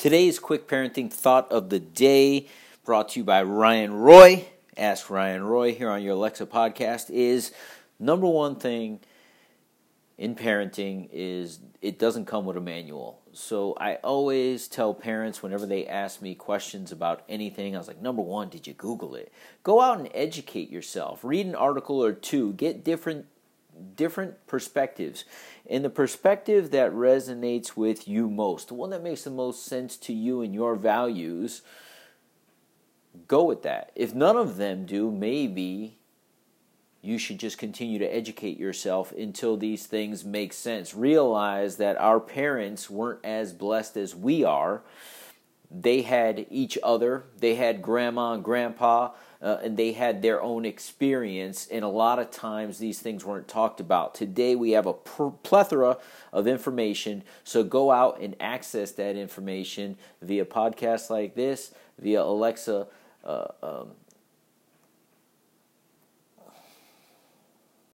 Today's quick parenting thought of the day, brought to you by Ryan Roy. Ask Ryan Roy here on your Alexa podcast is number one thing in parenting is it doesn't come with a manual. So I always tell parents whenever they ask me questions about anything, I was like, number one, did you Google it? Go out and educate yourself. Read an article or two. Get different different perspectives. And the perspective that resonates with you most, the one that makes the most sense to you and your values, go with that. If none of them do, maybe you should just continue to educate yourself until these things make sense. Realize that our parents weren't as blessed as we are. They had each other, they had grandma and grandpa, uh, and they had their own experience. And a lot of times these things weren't talked about. Today we have a plethora of information, so go out and access that information via podcasts like this, via Alexa. Uh, um,